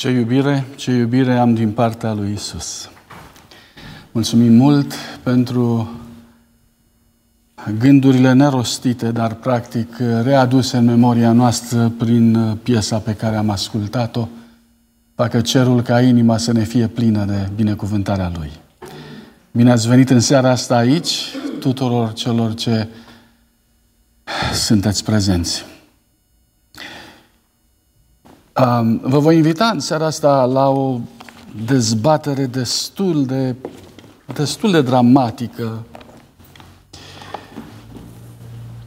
Ce iubire, ce iubire am din partea lui Isus. Mulțumim mult pentru gândurile nerostite, dar practic readuse în memoria noastră prin piesa pe care am ascultat-o. Facă cerul ca inima să ne fie plină de binecuvântarea Lui. Bine ați venit în seara asta aici, tuturor celor ce sunteți prezenți. Vă voi invita în seara asta la o dezbatere destul de, destul de dramatică,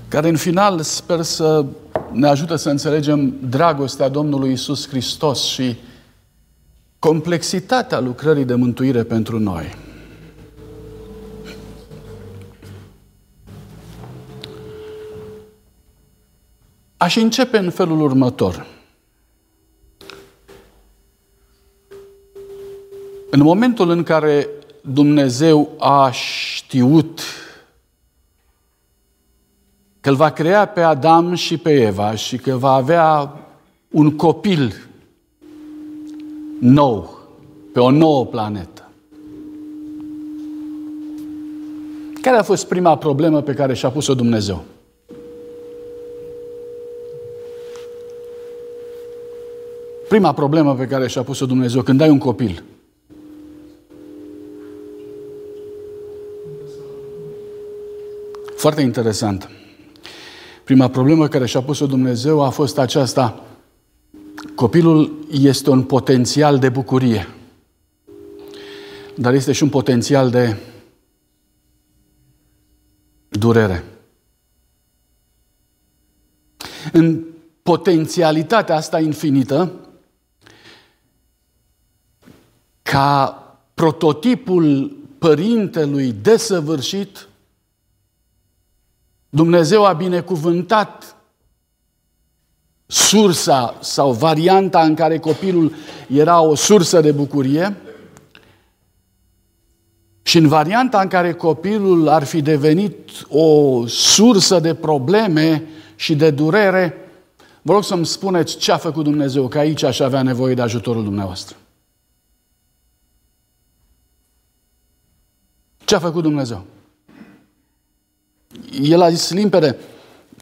care în final sper să ne ajută să înțelegem dragostea Domnului Isus Hristos și complexitatea lucrării de mântuire pentru noi. Aș începe în felul următor. În momentul în care Dumnezeu a știut că îl va crea pe Adam și pe Eva și că va avea un copil nou, pe o nouă planetă. Care a fost prima problemă pe care și-a pus-o Dumnezeu? Prima problemă pe care și-a pus-o Dumnezeu când ai un copil. Foarte interesant. Prima problemă care și-a pus-o Dumnezeu a fost aceasta. Copilul este un potențial de bucurie, dar este și un potențial de durere. În potențialitatea asta infinită, ca prototipul părintelui desăvârșit, Dumnezeu a binecuvântat sursa sau varianta în care copilul era o sursă de bucurie și în varianta în care copilul ar fi devenit o sursă de probleme și de durere, vă rog să-mi spuneți ce a făcut Dumnezeu, că aici aș avea nevoie de ajutorul dumneavoastră. Ce a făcut Dumnezeu? El a zis limpede,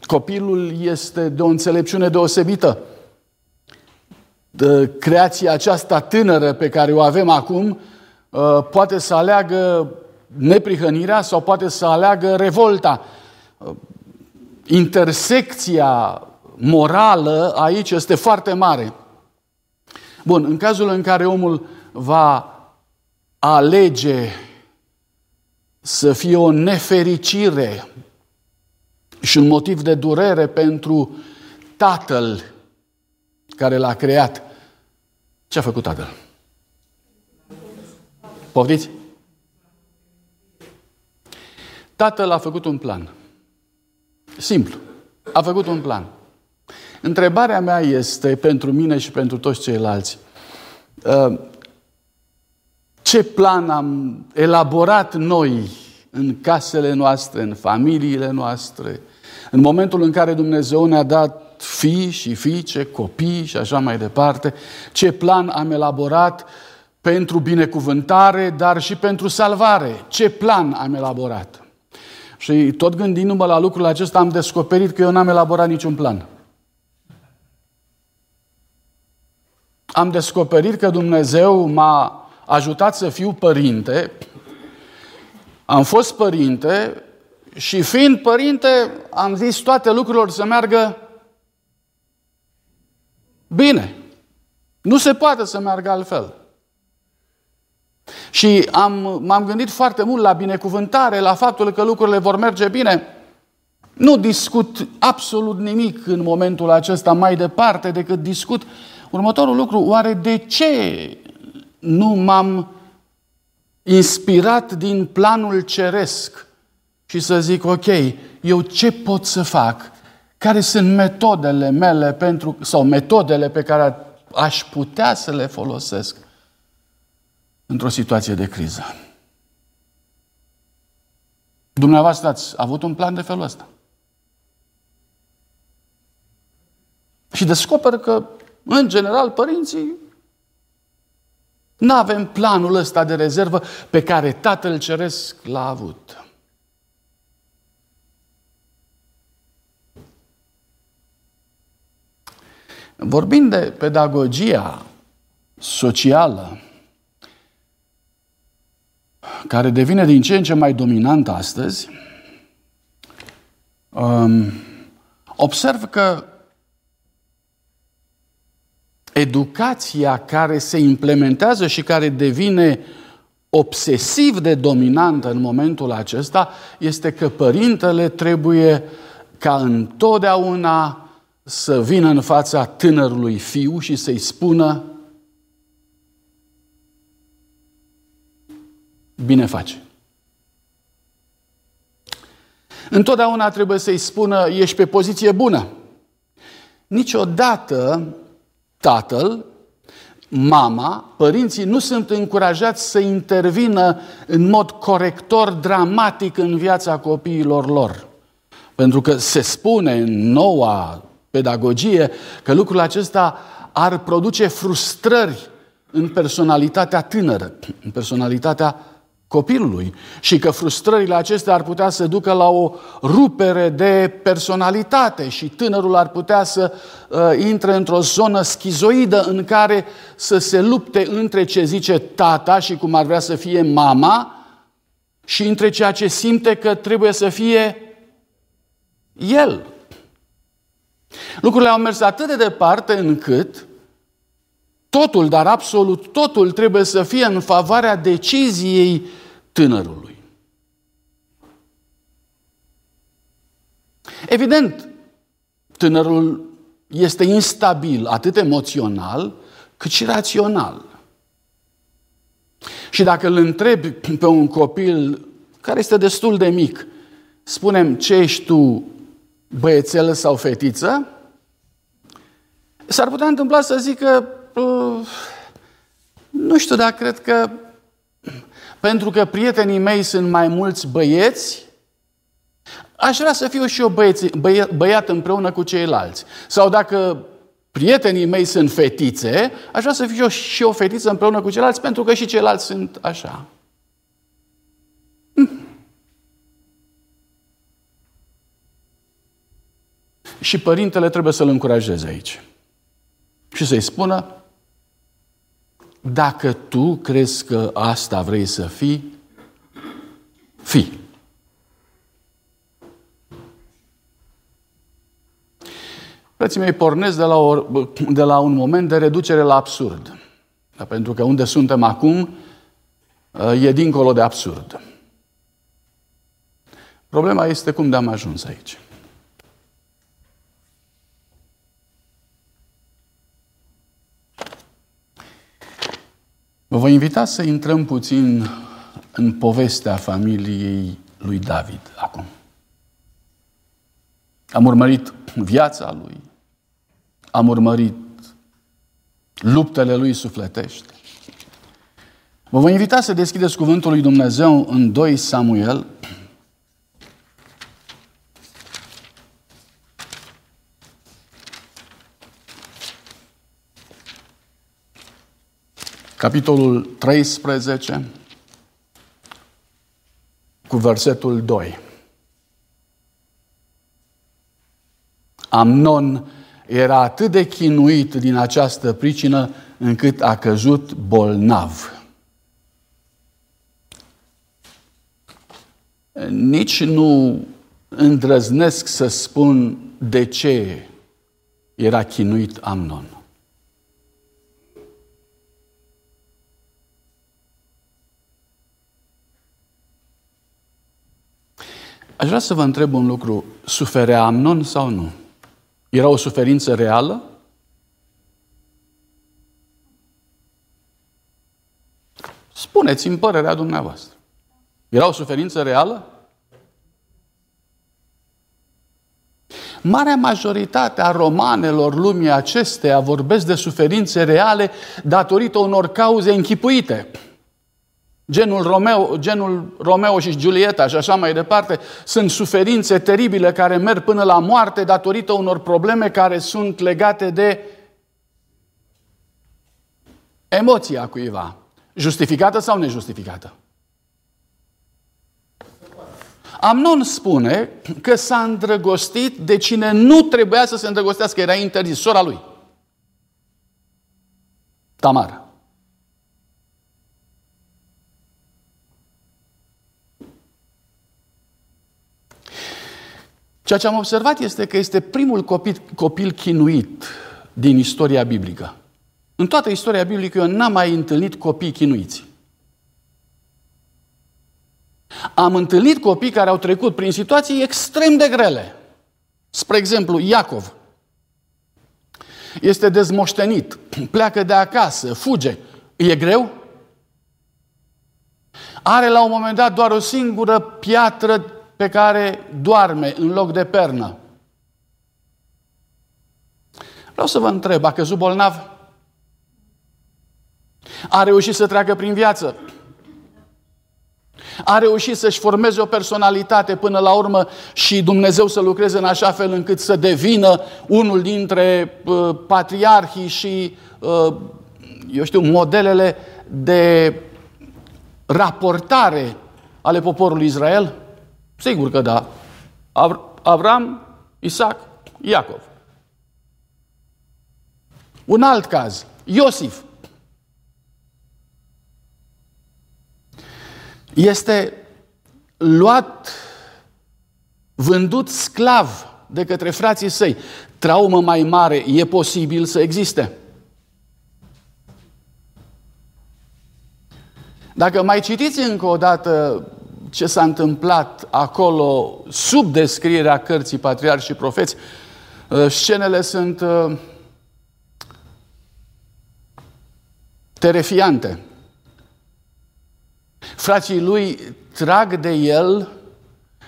copilul este de o înțelepciune deosebită. De creația aceasta tânără pe care o avem acum uh, poate să aleagă neprihănirea sau poate să aleagă revolta. Uh, intersecția morală aici este foarte mare. Bun, în cazul în care omul va alege să fie o nefericire și un motiv de durere pentru tatăl care l-a creat. Ce a făcut tatăl? Poftiți? Tatăl a făcut un plan. Simplu. A făcut un plan. Întrebarea mea este pentru mine și pentru toți ceilalți. Uh, ce plan am elaborat noi în casele noastre, în familiile noastre, în momentul în care Dumnezeu ne-a dat fii și fiice, copii și așa mai departe, ce plan am elaborat pentru binecuvântare, dar și pentru salvare. Ce plan am elaborat? Și tot gândindu-mă la lucrul acesta, am descoperit că eu n-am elaborat niciun plan. Am descoperit că Dumnezeu m-a ajutat să fiu părinte, am fost părinte și fiind părinte, am zis toate lucrurile să meargă bine. Nu se poate să meargă altfel. Și am, m-am gândit foarte mult la binecuvântare, la faptul că lucrurile vor merge bine. Nu discut absolut nimic în momentul acesta mai departe decât discut următorul lucru. Oare de ce nu m-am inspirat din planul ceresc și să zic, ok, eu ce pot să fac? Care sunt metodele mele pentru, sau metodele pe care aș putea să le folosesc într-o situație de criză? Dumneavoastră ați avut un plan de felul ăsta. Și descoper că, în general, părinții Nu avem planul ăsta de rezervă pe care Tatăl Ceresc l-a avut. Vorbind de pedagogia socială, care devine din ce în ce mai dominantă astăzi, um, observ că educația care se implementează și care devine obsesiv de dominantă în momentul acesta este că părintele trebuie ca întotdeauna să vină în fața tânărului fiu și să-i spună bine face. Întotdeauna trebuie să-i spună ești pe poziție bună. Niciodată tatăl, mama, părinții nu sunt încurajați să intervină în mod corector, dramatic în viața copiilor lor. Pentru că se spune în noua pedagogie că lucrul acesta ar produce frustrări în personalitatea tânără, în personalitatea copilului și că frustrările acestea ar putea să ducă la o rupere de personalitate și tânărul ar putea să uh, intre într-o zonă schizoidă în care să se lupte între ce zice tata și cum ar vrea să fie mama și între ceea ce simte că trebuie să fie el. Lucrurile au mers atât de departe încât totul, dar absolut totul, trebuie să fie în favoarea deciziei tânărului. Evident, tânărul este instabil atât emoțional cât și rațional. Și dacă îl întrebi pe un copil care este destul de mic, spunem ce ești tu, băiețel sau fetiță, s-ar putea întâmpla să zică, nu știu, dar cred că pentru că prietenii mei sunt mai mulți băieți, aș vrea să fiu și eu băieți, băie, băiat împreună cu ceilalți. Sau dacă prietenii mei sunt fetițe, aș vrea să fiu eu și o fetiță împreună cu ceilalți, pentru că și ceilalți sunt așa. Și părintele trebuie să-l încurajeze aici. Și să-i spună, dacă tu crezi că asta vrei să fii, fii. Frații mei, pornesc de la, o, de la un moment de reducere la absurd. Da, pentru că unde suntem acum e dincolo de absurd. Problema este cum de am ajuns aici. Vă voi invita să intrăm puțin în povestea familiei lui David acum. Am urmărit viața lui, am urmărit luptele lui sufletește. Vă voi invita să deschideți cuvântul lui Dumnezeu în 2 Samuel, capitolul 13, cu versetul 2. Amnon era atât de chinuit din această pricină încât a căzut bolnav. Nici nu îndrăznesc să spun de ce era chinuit Amnon. Aș vrea să vă întreb un lucru. Suferea Amnon sau nu? Era o suferință reală? Spuneți-mi părerea dumneavoastră. Era o suferință reală? Marea majoritate a romanelor lumii acesteia vorbesc de suferințe reale datorită unor cauze închipuite. Genul Romeo, genul Romeo și Giulietta și așa mai departe, sunt suferințe teribile care merg până la moarte datorită unor probleme care sunt legate de emoția cuiva. Justificată sau nejustificată? Amnon spune că s-a îndrăgostit de cine nu trebuia să se îndrăgostească, era interzis, sora lui. Tamar. Ceea ce am observat este că este primul copil, copil chinuit din istoria biblică. În toată istoria biblică eu n-am mai întâlnit copii chinuiți. Am întâlnit copii care au trecut prin situații extrem de grele. Spre exemplu, Iacov. Este dezmoștenit, pleacă de acasă, fuge. E greu? Are la un moment dat doar o singură piatră pe care doarme în loc de pernă. Vreau să vă întreb, a căzut bolnav? A reușit să treacă prin viață? A reușit să-și formeze o personalitate până la urmă și Dumnezeu să lucreze în așa fel încât să devină unul dintre uh, patriarhii și, uh, eu știu, modelele de raportare ale poporului Israel? Sigur că da. Avram, Isaac, Iacov. Un alt caz, Iosif. Este luat, vândut sclav de către frații săi. Traumă mai mare e posibil să existe. Dacă mai citiți încă o dată ce s-a întâmplat acolo sub descrierea cărții Patriarhi și Profeți, uh, scenele sunt uh, terefiante. Frații lui trag de el,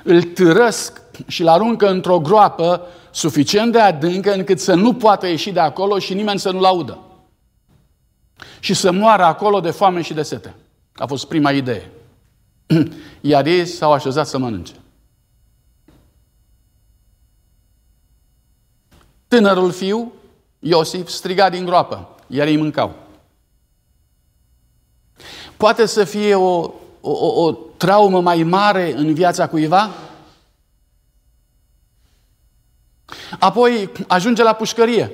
îl târăsc și îl aruncă într-o groapă suficient de adâncă încât să nu poată ieși de acolo și nimeni să nu-l audă. Și să moară acolo de foame și de sete. A fost prima idee. Iar ei s-au așezat să mănânce. Tânărul fiu, Iosif, striga din groapă, iar ei mâncau. Poate să fie o, o, o, o traumă mai mare în viața cuiva? Apoi ajunge la pușcărie.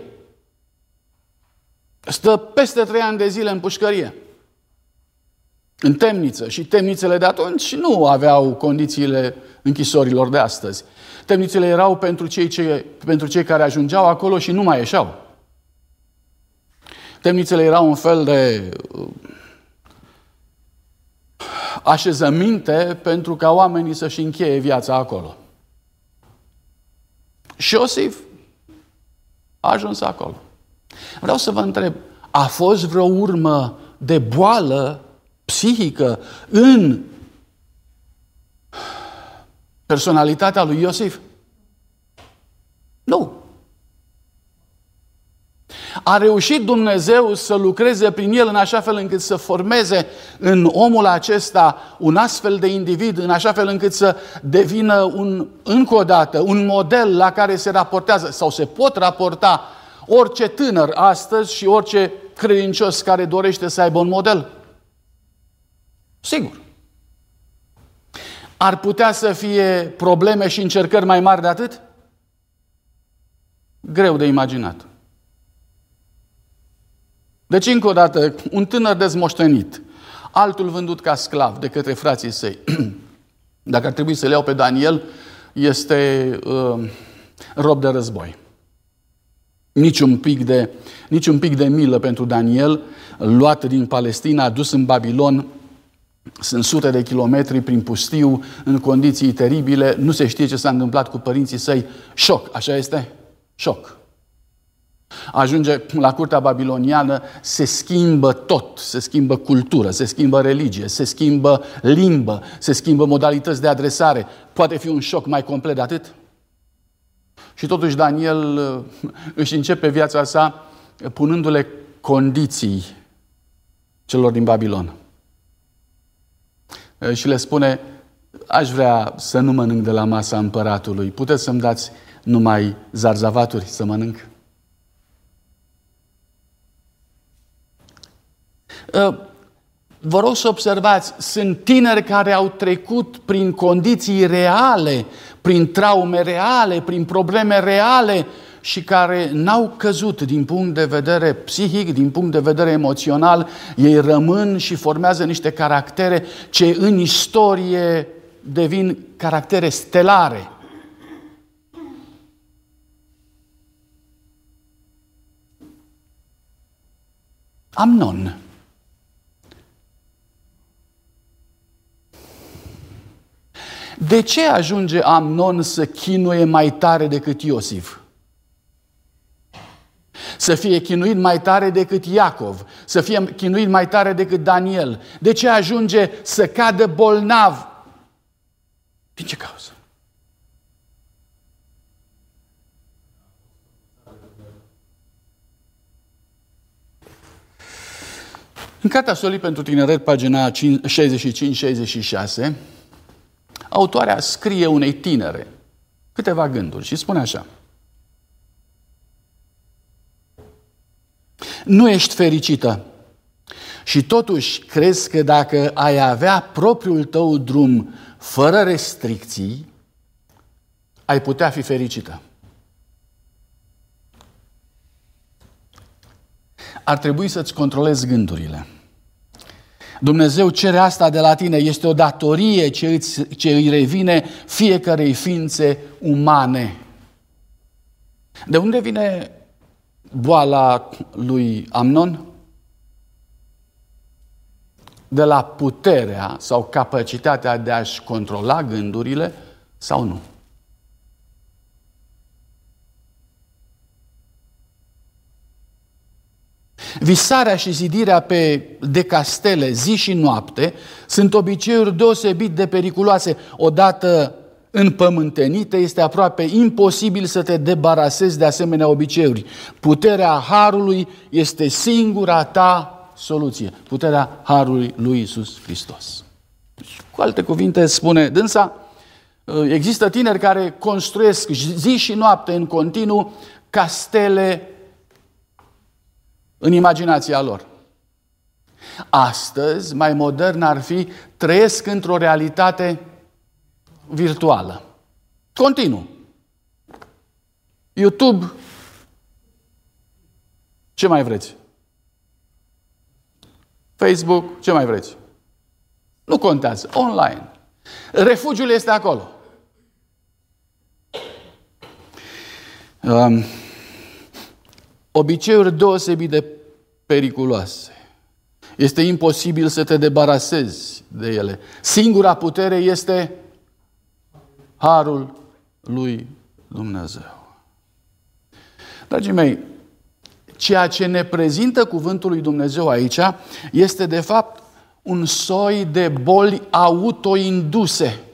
Stă peste trei ani de zile în pușcărie în temniță și temnițele de atunci nu aveau condițiile închisorilor de astăzi. Temnițele erau pentru cei, ce, pentru cei care ajungeau acolo și nu mai ieșeau. Temnițele erau un fel de uh, așezăminte pentru ca oamenii să-și încheie viața acolo. Și Iosif a ajuns acolo. Vreau să vă întreb, a fost vreo urmă de boală psihică în personalitatea lui Iosif? Nu. A reușit Dumnezeu să lucreze prin el în așa fel încât să formeze în omul acesta un astfel de individ, în așa fel încât să devină un, încă o dată un model la care se raportează sau se pot raporta orice tânăr astăzi și orice credincios care dorește să aibă un model. Sigur. Ar putea să fie probleme și încercări mai mari de atât? Greu de imaginat. Deci, încă o dată, un tânăr dezmoștenit, altul vândut ca sclav de către frații săi. Dacă ar trebui să le iau pe Daniel, este uh, rob de război. Nici un, pic de, nici un pic de milă pentru Daniel, luat din Palestina, adus în Babilon, sunt sute de kilometri prin pustiu, în condiții teribile, nu se știe ce s-a întâmplat cu părinții săi. Șoc, așa este? Șoc. Ajunge la curtea babiloniană, se schimbă tot, se schimbă cultură, se schimbă religie, se schimbă limbă, se schimbă modalități de adresare. Poate fi un șoc mai complet de atât? Și totuși Daniel uh, își începe viața sa punându-le condiții celor din Babilon. Eh, și le spune, aș vrea să nu mănânc de la masa împăratului, puteți să-mi dați numai zarzavaturi să mănânc? Eh, vă rog să observați, sunt tineri care au trecut prin condiții reale, prin traume reale, prin probleme reale și care n-au căzut din punct de vedere psihic, din punct de vedere emoțional, ei rămân și formează niște caractere ce în istorie devin caractere stelare. Amnon. De ce ajunge Amnon să chinuie mai tare decât Iosif? Să fie chinuit mai tare decât Iacov, să fie chinuit mai tare decât Daniel. De ce ajunge să cadă bolnav? Din ce cauză? În Cartea Solii pentru Tineret, pagina 65-66, autoarea scrie unei tinere câteva gânduri și spune așa. Nu ești fericită și totuși crezi că dacă ai avea propriul tău drum fără restricții, ai putea fi fericită. Ar trebui să-ți controlezi gândurile. Dumnezeu cere asta de la tine, este o datorie ce, îți, ce îi revine fiecarei ființe umane. De unde vine boala lui Amnon? De la puterea sau capacitatea de a-și controla gândurile sau nu? Visarea și zidirea pe de castele zi și noapte sunt obiceiuri deosebit de periculoase. Odată împământenite, este aproape imposibil să te debarasezi de asemenea obiceiuri. Puterea Harului este singura ta soluție. Puterea Harului lui Isus Hristos. Cu alte cuvinte spune dânsa, există tineri care construiesc zi și noapte în continuu castele în imaginația lor. Astăzi, mai modern ar fi, trăiesc într-o realitate virtuală. Continuu. YouTube. Ce mai vreți? Facebook. Ce mai vreți? Nu contează. Online. Refugiul este acolo. Um, obiceiuri deosebit de periculoase. Este imposibil să te debarasezi de ele. Singura putere este harul lui Dumnezeu. Dragii mei, ceea ce ne prezintă cuvântul lui Dumnezeu aici este de fapt un soi de boli autoinduse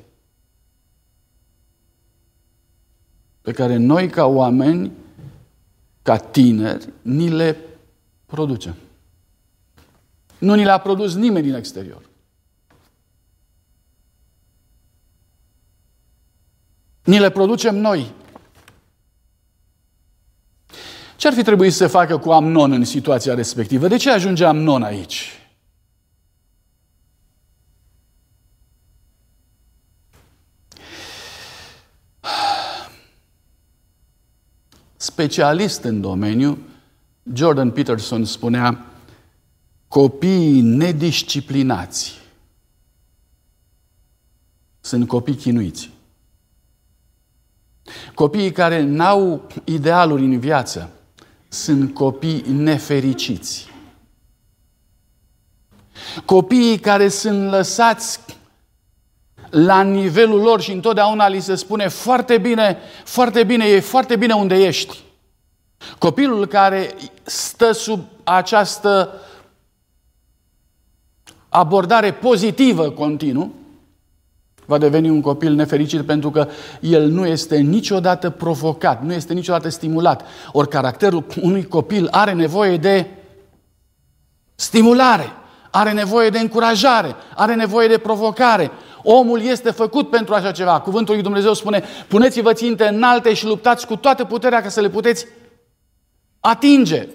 pe care noi ca oameni ca tineri, ni le producem. Nu ni le-a produs nimeni din exterior. Ni le producem noi. Ce ar fi trebuit să facă cu Amnon în situația respectivă? De ce ajunge Amnon aici? specialist în domeniu, Jordan Peterson spunea, copiii nedisciplinați sunt copii chinuiți. Copiii care n-au idealuri în viață sunt copii nefericiți. Copiii care sunt lăsați la nivelul lor și întotdeauna li se spune foarte bine, foarte bine, e foarte bine unde ești. Copilul care stă sub această abordare pozitivă continuu, va deveni un copil nefericit pentru că el nu este niciodată provocat, nu este niciodată stimulat. Ori caracterul unui copil are nevoie de stimulare, are nevoie de încurajare, are nevoie de provocare. Omul este făcut pentru așa ceva. Cuvântul lui Dumnezeu spune, puneți-vă ținte înalte și luptați cu toată puterea ca să le puteți atinge.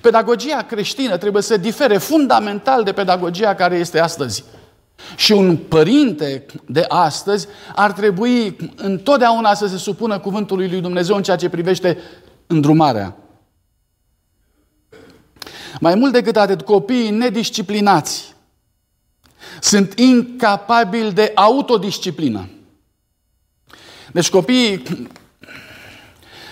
Pedagogia creștină trebuie să difere fundamental de pedagogia care este astăzi. Și un părinte de astăzi ar trebui întotdeauna să se supună cuvântului lui Dumnezeu în ceea ce privește îndrumarea. Mai mult decât atât, copiii nedisciplinați sunt incapabili de autodisciplină. Deci copiii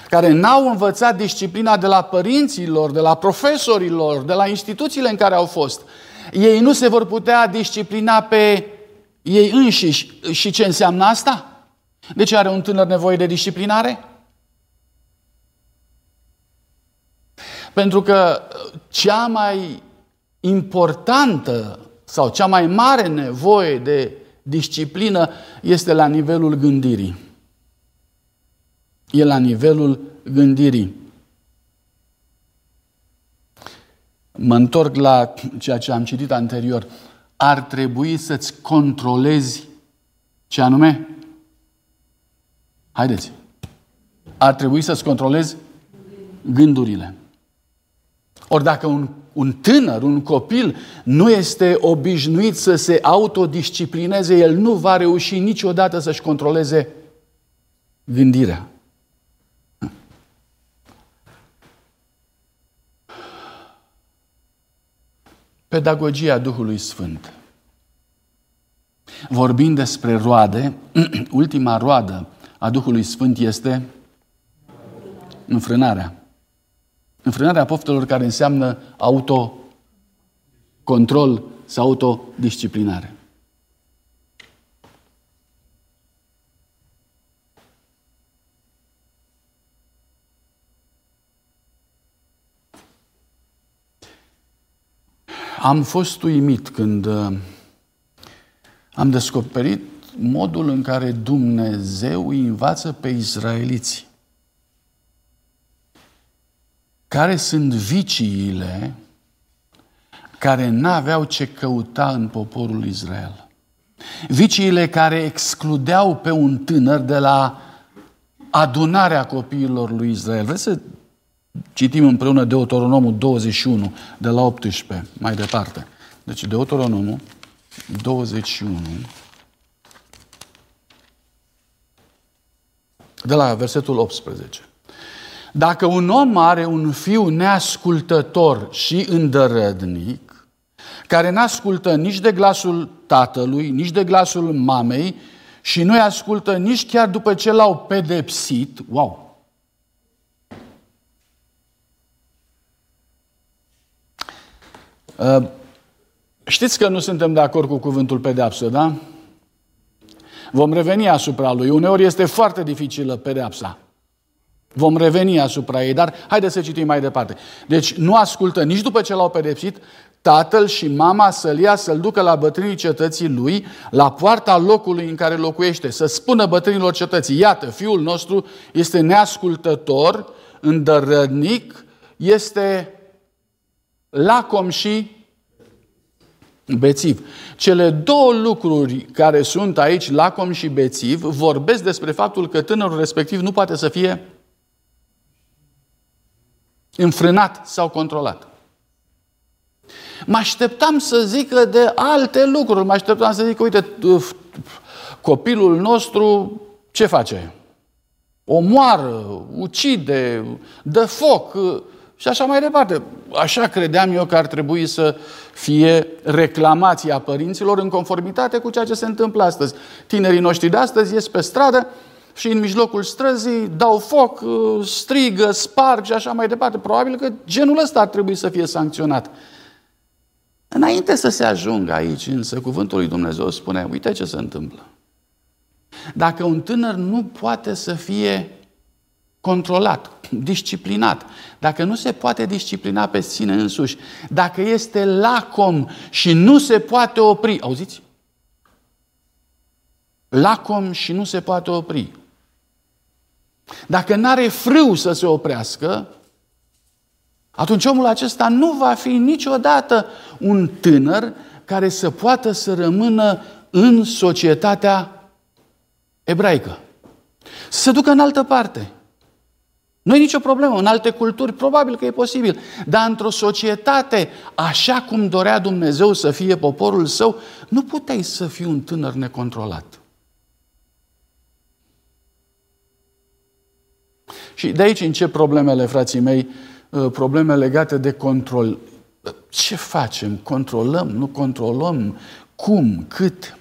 care n-au învățat disciplina de la părinților, de la profesorilor, de la instituțiile în care au fost, ei nu se vor putea disciplina pe ei înșiși. Și ce înseamnă asta? De ce are un tânăr nevoie de disciplinare? Pentru că cea mai importantă sau cea mai mare nevoie de disciplină este la nivelul gândirii. E la nivelul gândirii. Mă întorc la ceea ce am citit anterior. Ar trebui să-ți controlezi ce anume? Haideți. Ar trebui să-ți controlezi gândurile. Ori dacă un, un tânăr, un copil, nu este obișnuit să se autodisciplineze, el nu va reuși niciodată să-și controleze gândirea. Pedagogia Duhului Sfânt. Vorbind despre roade, ultima roadă a Duhului Sfânt este înfrânarea. Înfrânarea poftelor care înseamnă autocontrol sau autodisciplinare. Am fost uimit când uh, am descoperit modul în care Dumnezeu îi învață pe izraeliți care sunt viciile care n-aveau ce căuta în poporul Israel. Viciile care excludeau pe un tânăr de la adunarea copiilor lui Israel. Vreți să citim împreună Deuteronomul 21, de la 18, mai departe. Deci Deuteronomul 21, de la versetul 18. Dacă un om are un fiu neascultător și îndărădnic, care n-ascultă nici de glasul tatălui, nici de glasul mamei și nu-i ascultă nici chiar după ce l-au pedepsit, wow! Știți că nu suntem de acord cu cuvântul pedeapsă, da? Vom reveni asupra lui. Uneori este foarte dificilă pedeapsa. Vom reveni asupra ei, dar haideți să citim mai departe. Deci nu ascultă nici după ce l-au pedepsit, tatăl și mama să-l ia, să-l ducă la bătrânii cetății lui, la poarta locului în care locuiește, să spună bătrânilor cetății, iată, fiul nostru este neascultător, îndărădnic, este lacom și bețiv. Cele două lucruri care sunt aici, lacom și bețiv, vorbesc despre faptul că tânărul respectiv nu poate să fie înfrânat sau controlat. Mă așteptam să zică de alte lucruri. Mă așteptam să zică, uite, copilul nostru ce face? Omoară, ucide, dă foc și așa mai departe. Așa credeam eu că ar trebui să fie reclamația părinților în conformitate cu ceea ce se întâmplă astăzi. Tinerii noștri de astăzi ies pe stradă și în mijlocul străzii dau foc, uh, strigă, sparg și așa mai departe. Probabil că genul ăsta ar trebui să fie sancționat. Înainte să se ajungă aici, însă, cuvântul lui Dumnezeu spune, uite ce se întâmplă. Dacă un tânăr nu poate să fie controlat, disciplinat, dacă nu se poate disciplina pe sine însuși, dacă este lacom și nu se poate opri, auziți? Lacom și nu se poate opri. Dacă nu are frâu să se oprească, atunci omul acesta nu va fi niciodată un tânăr care să poată să rămână în societatea ebraică. Să se ducă în altă parte. Nu e nicio problemă. În alte culturi probabil că e posibil. Dar într-o societate, așa cum dorea Dumnezeu să fie poporul său, nu puteai să fii un tânăr necontrolat. Și de aici încep problemele, frații mei, uh, probleme legate de control. Ce facem? Controlăm? Nu controlăm? Cum? Cât?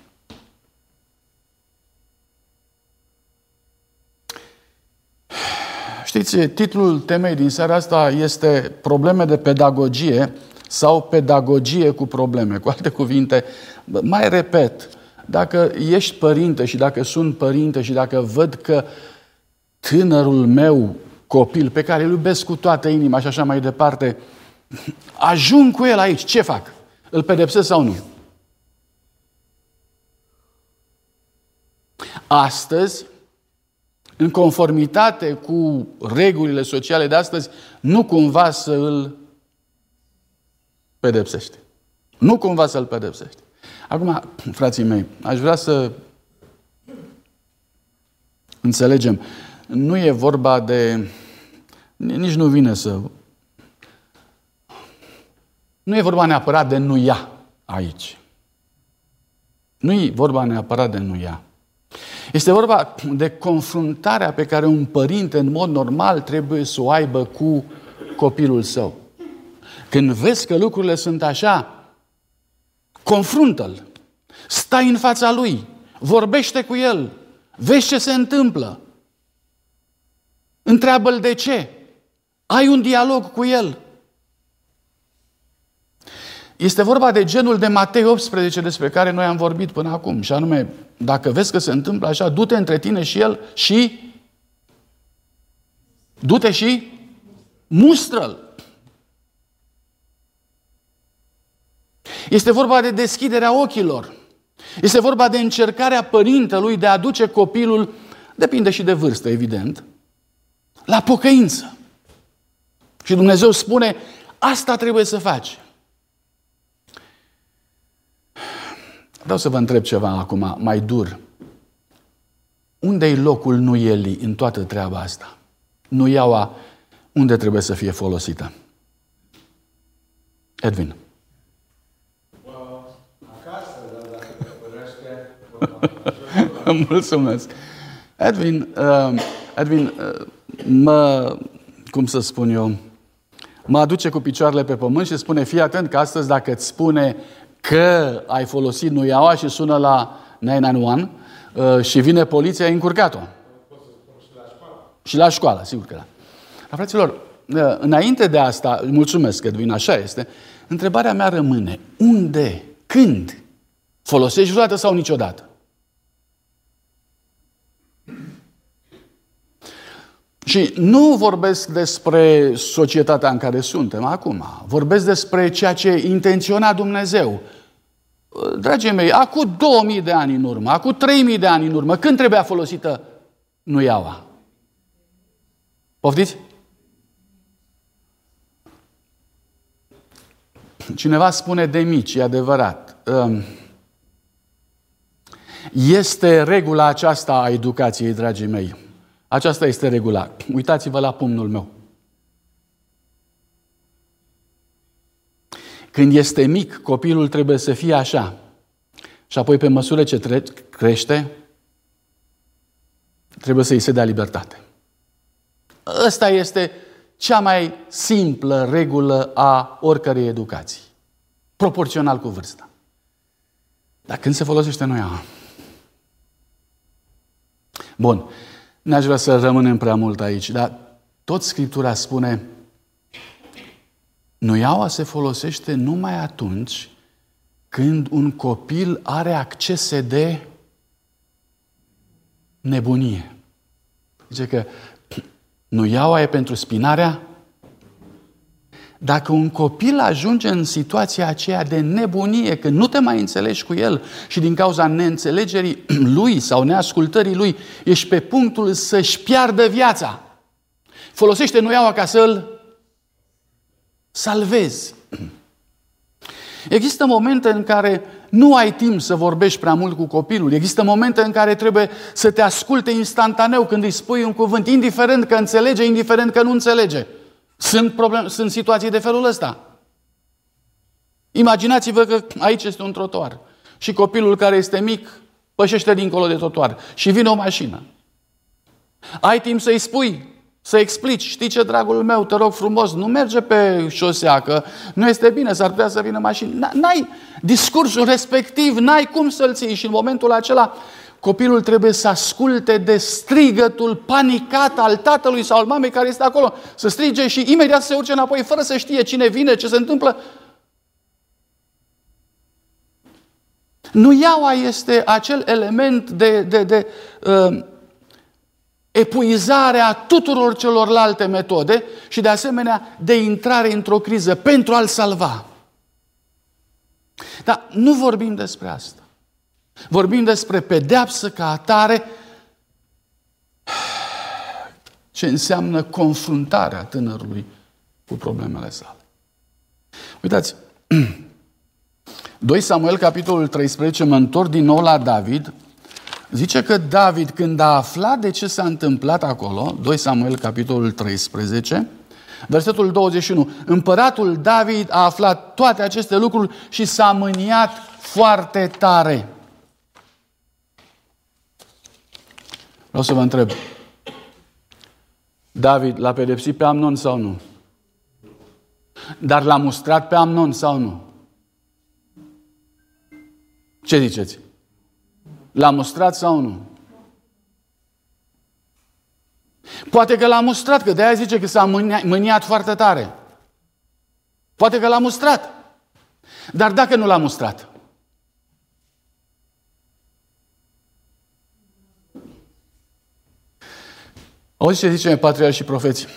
Știți, titlul temei din seara asta este Probleme de pedagogie sau pedagogie cu probleme. Cu alte cuvinte, mai repet, dacă ești părinte și dacă sunt părinte și dacă văd că tânărul meu copil, pe care îl iubesc cu toată inima și așa mai departe, ajung cu el aici, ce fac? Îl pedepsesc sau nu? Astăzi, în conformitate cu regulile sociale de astăzi, nu cumva să îl pedepsești. Nu cumva să îl pedepsești. Acum, frații mei, aș vrea să înțelegem. Nu e vorba de... Nici nu vine să... Nu e vorba neapărat de nu ia aici. Nu e vorba neapărat de nu ia. Este vorba de confruntarea pe care un părinte în mod normal trebuie să o aibă cu copilul său. Când vezi că lucrurile sunt așa, confruntă-l. Stai în fața lui, vorbește cu el, vezi ce se întâmplă. Întreabă-l de ce. Ai un dialog cu el. Este vorba de genul de Matei 18 despre care noi am vorbit până acum. Și anume, dacă vezi că se întâmplă așa, du-te între tine și el și du-te și mustră-l. Este vorba de deschiderea ochilor. Este vorba de încercarea părintelui de a aduce copilul, depinde și de vârstă, evident, la pocăință. Și Dumnezeu spune, asta trebuie să faci. Vreau să vă întreb ceva acum, mai dur. Unde e locul nuielii în toată treaba asta? Nuiaua, unde trebuie să fie folosită? Edwin. Mulțumesc. Edwin, uh, Edwin uh, mă, cum să spun eu, mă aduce cu picioarele pe pământ și spune, fii atent că astăzi dacă îți spune că ai folosit nuiaua și sună la 991 uh, și vine poliția, ai încurcat-o. Și la școală, sigur că da. Dar, fraților, uh, înainte de asta, mulțumesc că vin așa este, întrebarea mea rămâne, unde, când folosești vreodată sau niciodată? Și nu vorbesc despre societatea în care suntem acum. Vorbesc despre ceea ce intenționa Dumnezeu. Dragii mei, acum 2000 de ani în urmă, acum 3000 de ani în urmă, când trebuia folosită nuiaua? Poftiți? Cineva spune de mici, e adevărat. Este regula aceasta a educației, dragii mei. Aceasta este regula. Uitați-vă la pumnul meu. Când este mic, copilul trebuie să fie așa. Și apoi, pe măsură ce tre- crește, trebuie să-i se dea libertate. Ăsta este cea mai simplă regulă a oricărei educații. Proporțional cu vârsta. Dar când se folosește noi? Bun. N-aș vrea să rămânem prea mult aici, dar tot Scriptura spune Nuiaua se folosește numai atunci când un copil are accese de nebunie. Zice că nuiaua e pentru spinarea. Dacă un copil ajunge în situația aceea de nebunie, când nu te mai înțelegi cu el și din cauza neînțelegerii lui sau neascultării lui, ești pe punctul să-și piardă viața. Folosește nuiaua ca să-l salvezi. Există momente în care nu ai timp să vorbești prea mult cu copilul. Există momente în care trebuie să te asculte instantaneu când îi spui un cuvânt, indiferent că înțelege, indiferent că nu înțelege. Sunt, problem, sunt situații de felul ăsta. Imaginați-vă că aici este un trotuar și copilul care este mic pășește dincolo de trotuar și vine o mașină. Ai timp să-i spui, să explici, știi ce, dragul meu, te rog frumos, nu merge pe șosea, că nu este bine, s-ar putea să vină mașină. N-ai discursul respectiv, n-ai cum să-l ții și în momentul acela copilul trebuie să asculte de strigătul panicat al tatălui sau al mamei care este acolo, să strige și imediat să se urce înapoi, fără să știe cine vine, ce se întâmplă. Nuiaua este acel element de, de, de uh, epuizare a tuturor celorlalte metode și de asemenea de intrare într-o criză pentru a-l salva. Dar nu vorbim despre asta. Vorbim despre pedeapsă ca atare ce înseamnă confruntarea tânărului cu problemele sale. Uitați, 2 Samuel, capitolul 13, mă întorc din nou la David, zice că David, când a aflat de ce s-a întâmplat acolo, 2 Samuel, capitolul 13, versetul 21, împăratul David a aflat toate aceste lucruri și s-a mâniat foarte tare. Vreau să vă întreb, David l-a pedepsit pe Amnon sau nu? Dar l-a mustrat pe Amnon sau nu? Ce ziceți? L-a mustrat sau nu? Poate că l-a mustrat, că de-aia zice că s-a mâniat foarte tare. Poate că l-a mustrat. Dar dacă nu l-a mustrat? Auzi ce zice patria și profeții.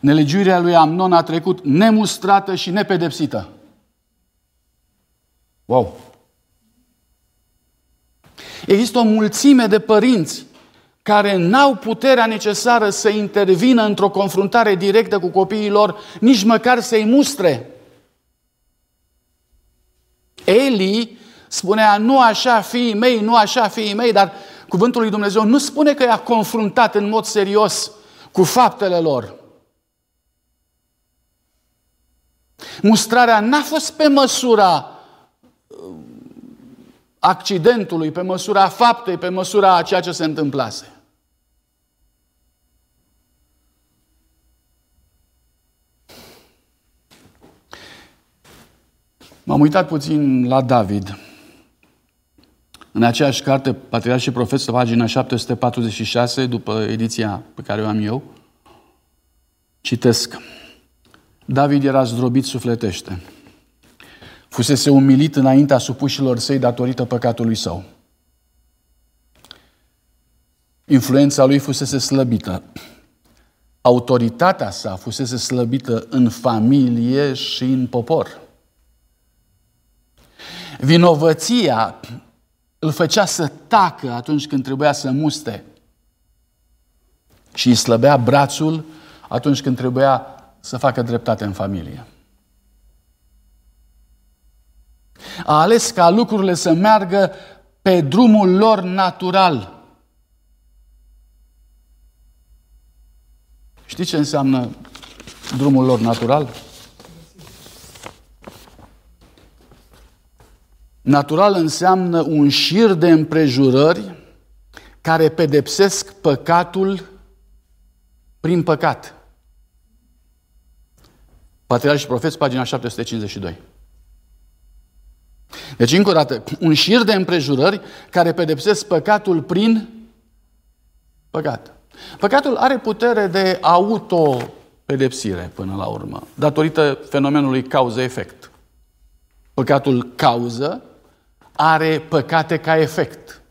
Nelegiuirea lui Amnon a trecut nemustrată și nepedepsită. Wow! Există o mulțime de părinți care n-au puterea necesară să intervină într-o confruntare directă cu copiii lor, nici măcar să-i mustre. Eli spunea, nu așa fiii mei, nu așa fiii mei, dar cuvântul lui Dumnezeu nu spune că i-a confruntat în mod serios cu faptele lor. Mustrarea n-a fost pe măsura accidentului, pe măsura faptei, pe măsura a ceea ce se întâmplase. M-am uitat puțin la David. În aceeași carte, Patriarh și Profet, pagina 746, după ediția pe care o am eu, citesc. David era zdrobit sufletește fusese umilit înaintea supușilor săi datorită păcatului său. Influența lui fusese slăbită. Autoritatea sa fusese slăbită în familie și în popor. Vinovăția îl făcea să tacă atunci când trebuia să muste și îi slăbea brațul atunci când trebuia să facă dreptate în familie. A ales ca lucrurile să meargă pe drumul lor natural. Știți ce înseamnă drumul lor natural? Natural înseamnă un șir de împrejurări care pedepsesc păcatul prin păcat. Patriarhi și Profeți, pagina 752. Deci, încă o dată, un șir de împrejurări care pedepsesc păcatul prin păcat. Păcatul are putere de auto-pedepsire până la urmă, datorită fenomenului cauză-efect. Păcatul cauză are păcate ca efect.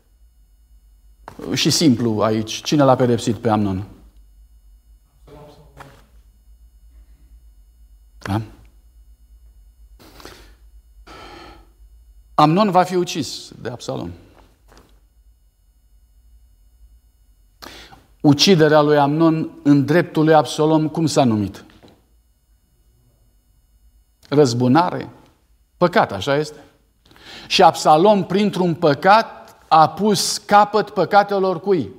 Și simplu aici, cine l-a pedepsit pe Amnon? Da? Amnon va fi ucis de Absalom. Uciderea lui Amnon în dreptul lui Absalom, cum s-a numit? Răzbunare. Păcat, așa este. Și Absalom, printr-un păcat, a pus capăt păcatelor cui?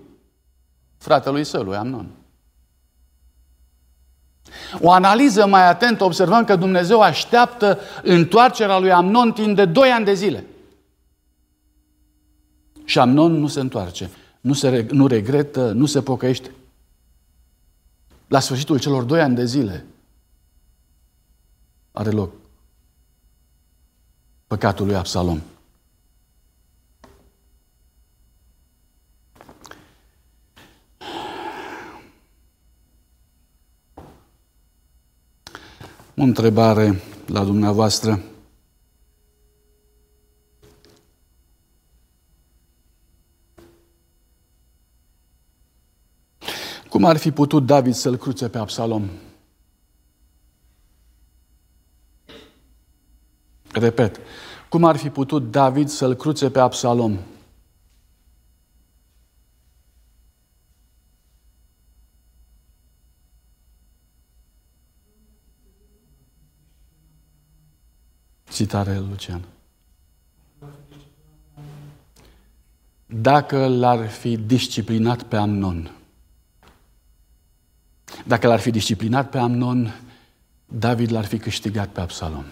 Fratelui său, lui Amnon. O analiză mai atentă, observăm că Dumnezeu așteaptă întoarcerea lui Amnon timp de 2 ani de zile. Și Amnon nu se întoarce, nu, se, nu regretă, nu se pocăiește. La sfârșitul celor doi ani de zile are loc păcatul lui Absalom. O întrebare la dumneavoastră. Cum ar fi putut David să-l cruce pe Absalom? Repet, cum ar fi putut David să-l cruce pe Absalom? Citare, Lucian. Dacă l-ar fi disciplinat pe Amnon, dacă l-ar fi disciplinat pe Amnon, David l-ar fi câștigat pe Absalom.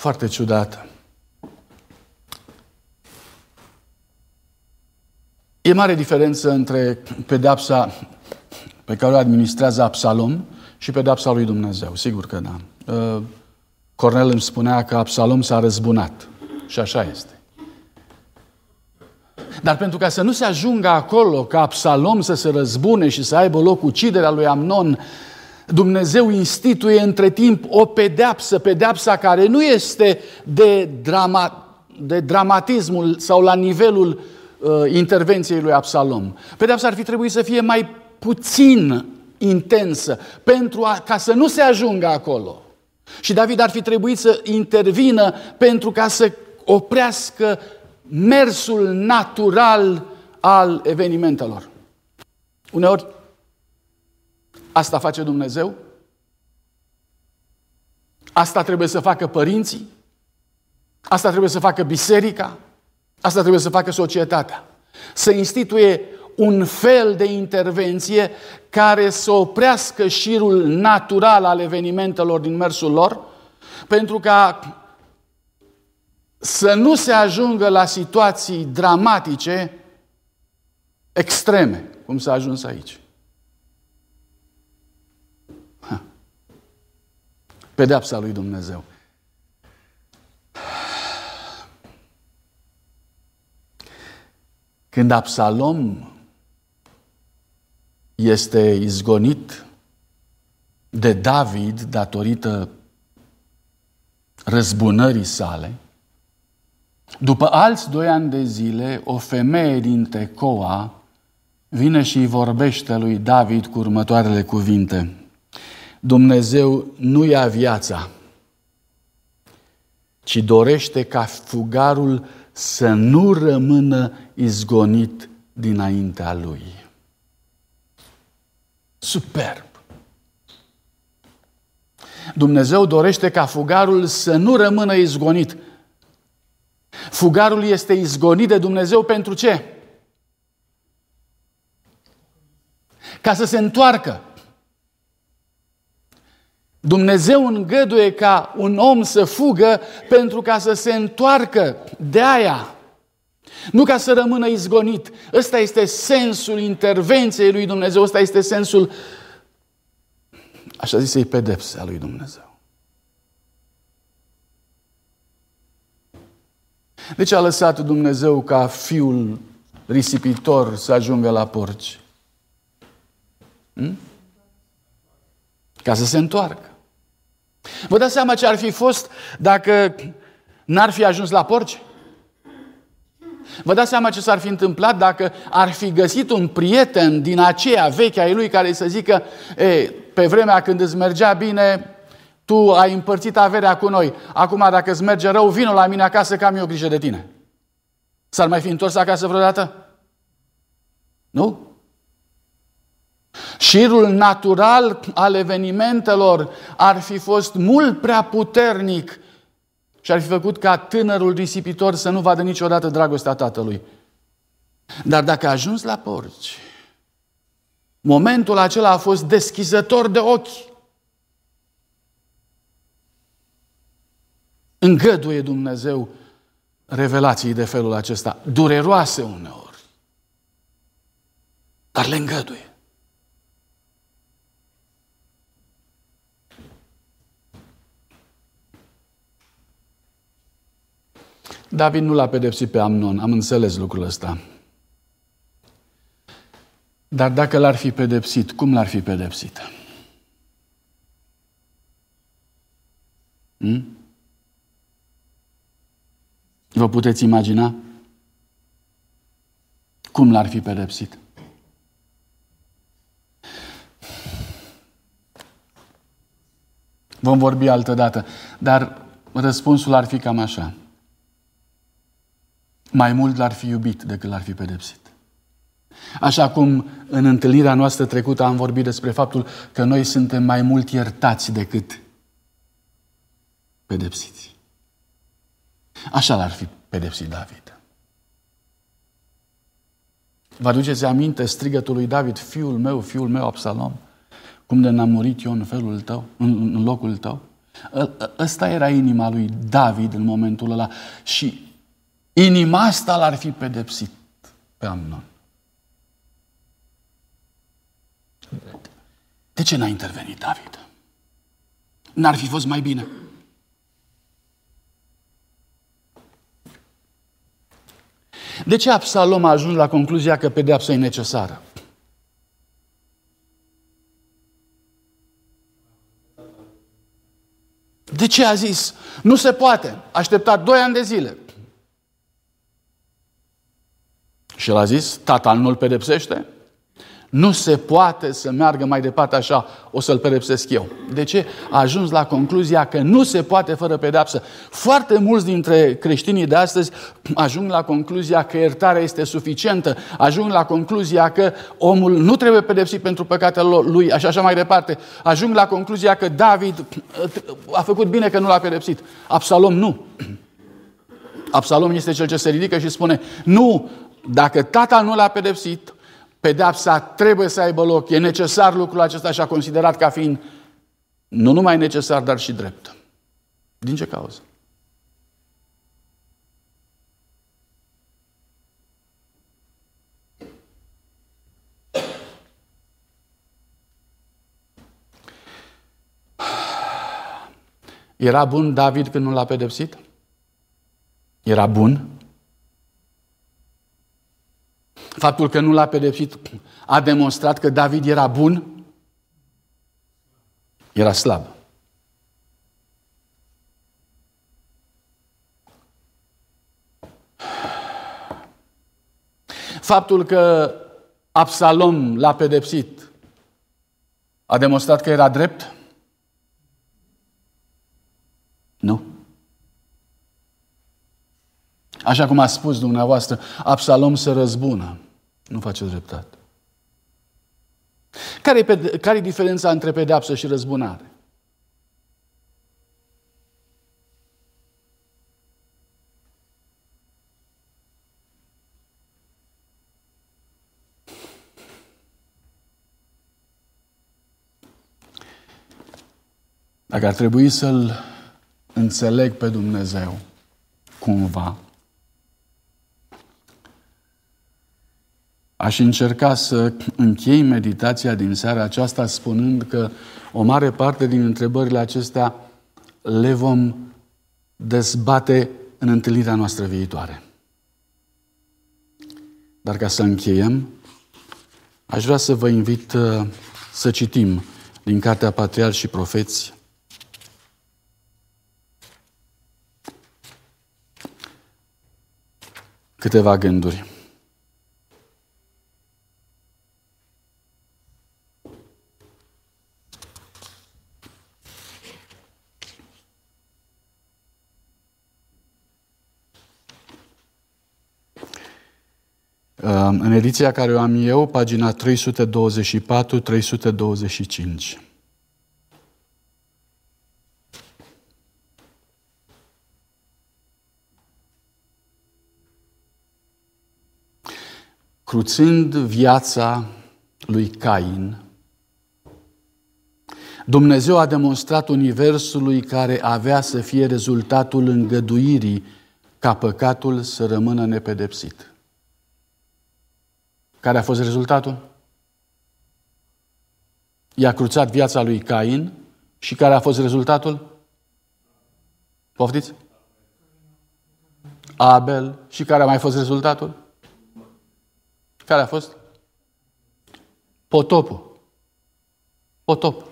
Foarte ciudat. E mare diferență între pedapsa pe care o administrează Absalom și pedapsa lui Dumnezeu. Sigur că da. Uh, Cornel îmi spunea că Absalom s-a răzbunat. Și așa este. Dar pentru ca să nu se ajungă acolo ca Absalom să se răzbune și să aibă loc uciderea lui Amnon, Dumnezeu instituie între timp o pedeapsă, pedeapsa care nu este de, drama, de dramatismul sau la nivelul uh, intervenției lui Absalom. Pedeapsa ar fi trebuit să fie mai puțin intensă pentru a, ca să nu se ajungă acolo. Și David ar fi trebuit să intervină pentru ca să oprească mersul natural al evenimentelor. Uneori Asta face Dumnezeu? Asta trebuie să facă părinții? Asta trebuie să facă biserica? Asta trebuie să facă societatea. Să instituie un fel de intervenție care să oprească șirul natural al evenimentelor din mersul lor, pentru ca să nu se ajungă la situații dramatice extreme, cum s-a ajuns aici. Pedeapsa lui Dumnezeu. Când Absalom este izgonit de David datorită răzbunării sale, după alți doi ani de zile, o femeie din Tecoa vine și îi vorbește lui David cu următoarele cuvinte. Dumnezeu nu ia viața, ci dorește ca fugarul să nu rămână izgonit dinaintea lui. Superb! Dumnezeu dorește ca fugarul să nu rămână izgonit. Fugarul este izgonit de Dumnezeu pentru ce? Ca să se întoarcă. Dumnezeu îngăduie ca un om să fugă pentru ca să se întoarcă de aia. Nu ca să rămână izgonit. Ăsta este sensul intervenției lui Dumnezeu, ăsta este sensul, așa zisei pedepse a lui Dumnezeu. De ce a lăsat Dumnezeu ca fiul risipitor să ajungă la porci? Hmm? Ca să se întoarcă. Vă dați seama ce ar fi fost dacă n-ar fi ajuns la porci? Vă dați seama ce s-ar fi întâmplat dacă ar fi găsit un prieten din aceea veche a lui care să zică e, pe vremea când îți mergea bine, Tu ai împărțit averea cu noi. Acum, dacă îți merge rău, vină la mine acasă că am eu grijă de tine. S-ar mai fi întors acasă vreodată? Nu? Șirul natural al evenimentelor ar fi fost mult prea puternic și ar fi făcut ca tânărul risipitor să nu vadă niciodată dragostea tatălui. Dar dacă a ajuns la porci, momentul acela a fost deschizător de ochi. Îngăduie Dumnezeu revelații de felul acesta, dureroase uneori, dar le îngăduie. David nu l-a pedepsit pe Amnon, am înțeles lucrul ăsta. Dar dacă l-ar fi pedepsit, cum l-ar fi pedepsit? Hmm? Vă puteți imagina? Cum l-ar fi pedepsit? Vom vorbi altă dată, dar răspunsul ar fi cam așa. Mai mult l-ar fi iubit decât l-ar fi pedepsit. Așa cum în întâlnirea noastră trecută am vorbit despre faptul că noi suntem mai mult iertați decât pedepsiți. Așa l-ar fi pedepsit David. Vă aduceți aminte strigătul lui David, fiul meu, fiul meu, Absalom, cum de n-am murit eu în felul tău, în, în locul tău? Ă, ă, ăsta era inima lui David în momentul ăla și inima asta l-ar fi pedepsit pe Amnon. De ce n-a intervenit David? N-ar fi fost mai bine? De ce Absalom a ajuns la concluzia că pedeapsa e necesară? De ce a zis? Nu se poate. Așteptat doi ani de zile. Și el a zis, tata nu-l pedepsește? Nu se poate să meargă mai departe așa, o să-l pedepsesc eu. De ce? A ajuns la concluzia că nu se poate fără pedepsă. Foarte mulți dintre creștinii de astăzi ajung la concluzia că iertarea este suficientă, ajung la concluzia că omul nu trebuie pedepsit pentru păcatele lui, așa așa mai departe. Ajung la concluzia că David a făcut bine că nu l-a pedepsit. Absalom nu. Absalom este cel ce se ridică și spune, nu, dacă tata nu l-a pedepsit, Pedepsa trebuie să aibă loc. E necesar lucrul acesta și a considerat ca fiind nu numai necesar, dar și drept. Din ce cauză? Era bun David când nu l-a pedepsit? Era bun? Faptul că nu l-a pedepsit a demonstrat că David era bun? Era slab. Faptul că Absalom l-a pedepsit a demonstrat că era drept? Nu. Așa cum a spus dumneavoastră, Absalom se răzbună. Nu face dreptate. Care e, care e diferența între pedeapsă și răzbunare? Dacă ar trebui să-L înțeleg pe Dumnezeu cumva, Aș încerca să închei meditația din seara aceasta spunând că o mare parte din întrebările acestea le vom dezbate în întâlnirea noastră viitoare. Dar ca să încheiem, aș vrea să vă invit uh, să citim din Cartea Patriar și Profeți câteva gânduri. În ediția care o am eu, pagina 324-325. Cruțând viața lui Cain, Dumnezeu a demonstrat Universului care avea să fie rezultatul îngăduirii ca păcatul să rămână nepedepsit. Care a fost rezultatul? I-a cruțat viața lui Cain și care a fost rezultatul? Poftiți? Abel. Și care a mai fost rezultatul? Care a fost? Potopul. Potopul.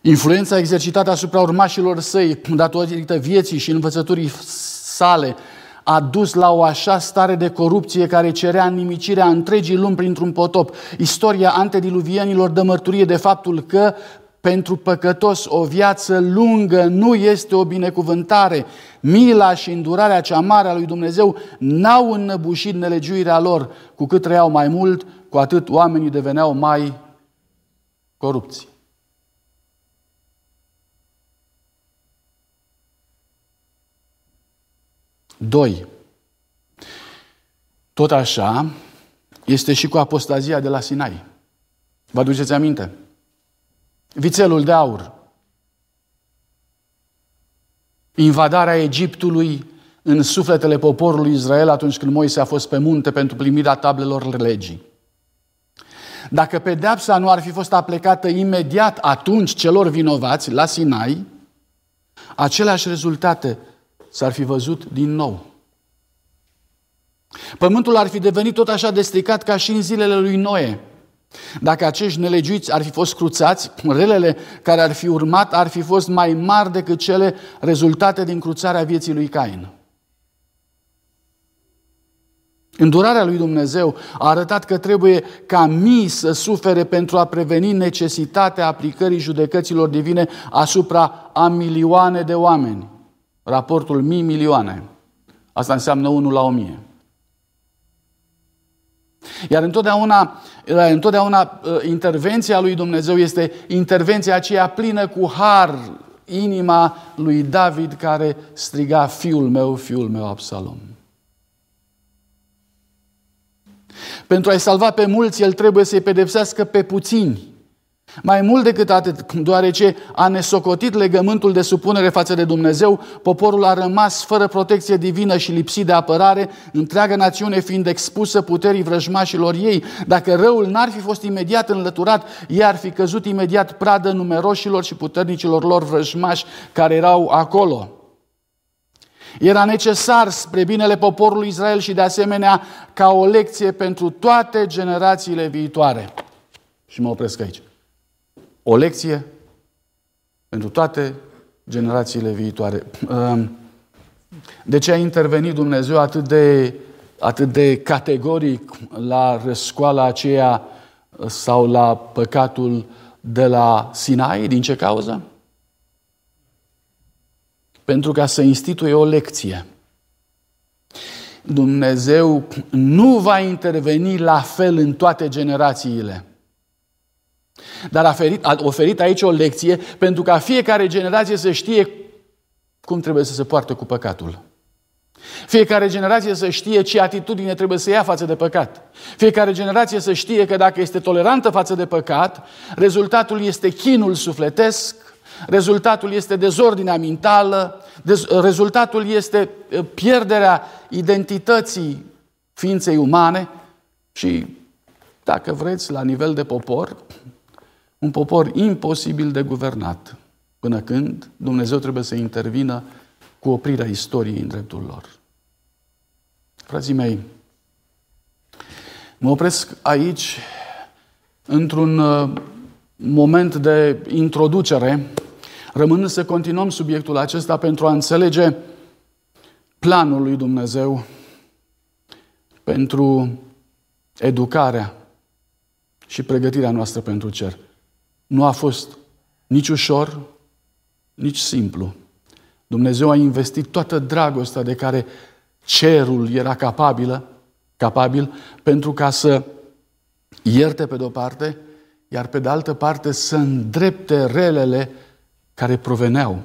Influența exercitată asupra urmașilor săi, datorită vieții și învățăturii sale, a dus la o așa stare de corupție care cerea nimicirea întregii lumi printr-un potop. Istoria antediluvienilor dă mărturie de faptul că pentru păcătos o viață lungă nu este o binecuvântare. Mila și îndurarea cea mare a lui Dumnezeu n-au înnăbușit nelegiuirea lor. Cu cât trăiau mai mult, cu atât oamenii deveneau mai corupți. Doi. Tot așa este și cu apostazia de la Sinai. Vă aduceți aminte? Vițelul de aur. Invadarea Egiptului în sufletele poporului Israel atunci când Moise a fost pe munte pentru primirea tablelor legii. Dacă pedeapsa nu ar fi fost aplicată imediat atunci celor vinovați la Sinai, aceleași rezultate s-ar fi văzut din nou. Pământul ar fi devenit tot așa de stricat ca și în zilele lui Noe. Dacă acești nelegiuiți ar fi fost cruțați, relele care ar fi urmat ar fi fost mai mari decât cele rezultate din cruțarea vieții lui Cain. Îndurarea lui Dumnezeu a arătat că trebuie ca mii să sufere pentru a preveni necesitatea aplicării judecăților divine asupra a milioane de oameni. Raportul mii milioane. Asta înseamnă 1 la 1000. Iar întotdeauna, întotdeauna ă, intervenția lui Dumnezeu este intervenția aceea plină cu har, inima lui David care striga, fiul meu, fiul meu Absalom. Pentru a-i salva pe mulți, el trebuie să-i pedepsească pe puțini. Mai mult decât atât, deoarece a nesocotit legământul de supunere față de Dumnezeu, poporul a rămas fără protecție divină și lipsit de apărare, întreaga națiune fiind expusă puterii vrăjmașilor ei. Dacă răul n-ar fi fost imediat înlăturat, ei ar fi căzut imediat pradă numeroșilor și puternicilor lor vrăjmași care erau acolo. Era necesar spre binele poporului Israel și de asemenea ca o lecție pentru toate generațiile viitoare. Și mă opresc aici o lecție pentru toate generațiile viitoare. De ce a intervenit Dumnezeu atât de, atât de categoric la răscoala aceea sau la păcatul de la Sinai? Din ce cauză? Pentru ca să instituie o lecție. Dumnezeu nu va interveni la fel în toate generațiile. Dar a oferit, a oferit aici o lecție pentru ca fiecare generație să știe cum trebuie să se poartă cu păcatul. Fiecare generație să știe ce atitudine trebuie să ia față de păcat. Fiecare generație să știe că dacă este tolerantă față de păcat, rezultatul este chinul sufletesc, rezultatul este dezordinea mentală, rezultatul este uh, pierderea identității ființei umane și, dacă vreți, la nivel de popor, un popor imposibil de guvernat, până când Dumnezeu trebuie să intervină cu oprirea istoriei în dreptul lor. Frații mei, mă opresc aici într-un uh, moment de introducere, rămânând să continuăm subiectul acesta pentru a înțelege planul lui Dumnezeu pentru educarea și pregătirea noastră pentru cer. Nu a fost nici ușor, nici simplu. Dumnezeu a investit toată dragostea de care cerul era capabilă, capabil pentru ca să ierte pe de-o parte, iar pe de altă parte să îndrepte relele care proveneau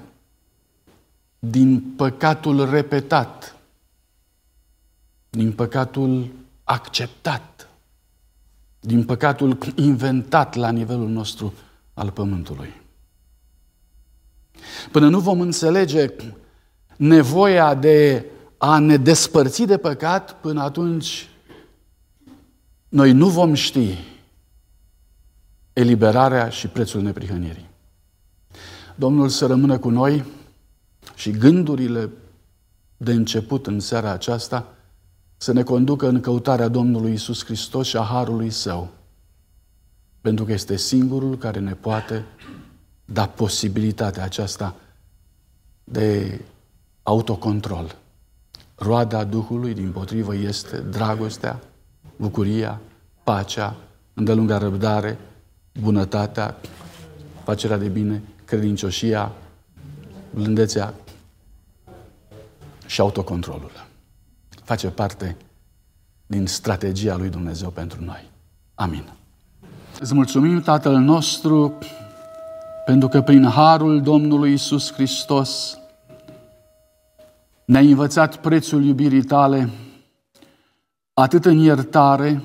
din păcatul repetat, din păcatul acceptat, din păcatul inventat la nivelul nostru al pământului. Până nu vom înțelege nevoia de a ne despărți de păcat, până atunci noi nu vom ști eliberarea și prețul neprihănirii. Domnul să rămână cu noi și gândurile de început în seara aceasta să ne conducă în căutarea Domnului Isus Hristos și a Harului Său. Pentru că este singurul care ne poate da posibilitatea aceasta de autocontrol. Roada Duhului, din potrivă, este dragostea, bucuria, pacea, îndelunga răbdare, bunătatea, facerea de bine, credincioșia, blândețea și autocontrolul. Face parte din strategia lui Dumnezeu pentru noi. Amin. Îți mulțumim, Tatăl nostru, pentru că prin harul Domnului Isus Hristos ne-ai învățat prețul iubirii tale, atât în iertare,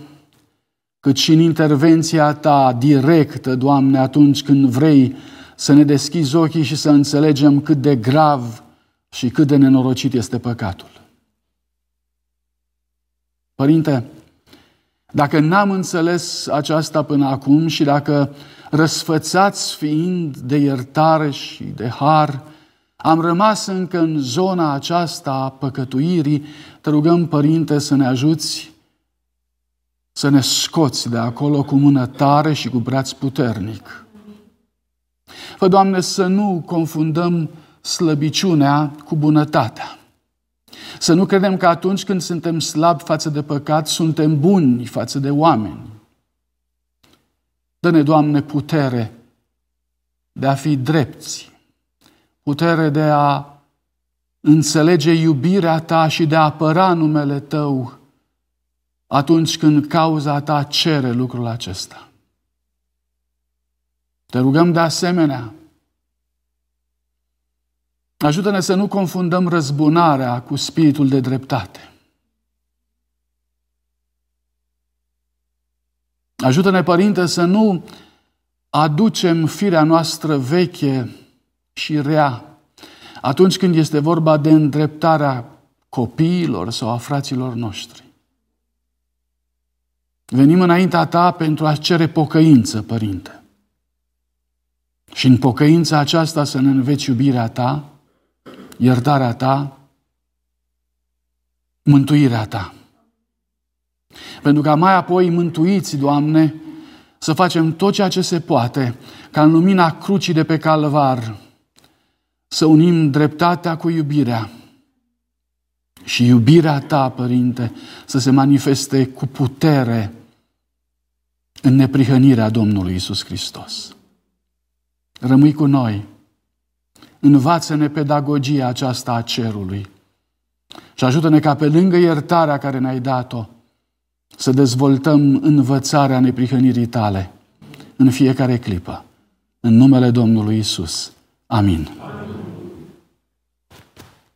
cât și în intervenția ta directă, Doamne, atunci când vrei să ne deschizi ochii și să înțelegem cât de grav și cât de nenorocit este păcatul. Părinte, dacă n-am înțeles aceasta până acum și dacă răsfățați fiind de iertare și de har, am rămas încă în zona aceasta a păcătuirii, te rugăm, Părinte, să ne ajuți să ne scoți de acolo cu mână tare și cu braț puternic. Fă, Doamne, să nu confundăm slăbiciunea cu bunătatea. Să nu credem că atunci când suntem slabi față de păcat, suntem buni față de oameni. Dă-ne, Doamne, putere de a fi drepți, putere de a înțelege iubirea Ta și de a apăra numele Tău atunci când cauza Ta cere lucrul acesta. Te rugăm de asemenea, ajută-ne să nu confundăm răzbunarea cu spiritul de dreptate. Ajută-ne, Părinte, să nu aducem firea noastră veche și rea atunci când este vorba de îndreptarea copiilor sau a fraților noștri. Venim înaintea ta pentru a cere pocăință, Părinte. Și în pocăința aceasta să ne înveți iubirea ta, iertarea ta, mântuirea ta. Pentru ca mai apoi mântuiți, Doamne, să facem tot ceea ce se poate ca în lumina crucii de pe calvar să unim dreptatea cu iubirea și iubirea ta, Părinte, să se manifeste cu putere în neprihănirea Domnului Isus Hristos. Rămâi cu noi. Învață-ne pedagogia aceasta a cerului și ajută-ne ca pe lângă iertarea care ne-ai dat-o, să dezvoltăm învățarea neprihănirii tale în fiecare clipă. În numele Domnului Isus. Amin. Amin.